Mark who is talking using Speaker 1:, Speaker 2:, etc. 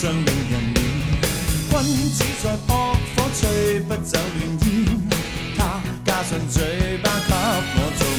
Speaker 1: 像名人面君子在扑火吹不走暖烟他加上嘴巴给我做。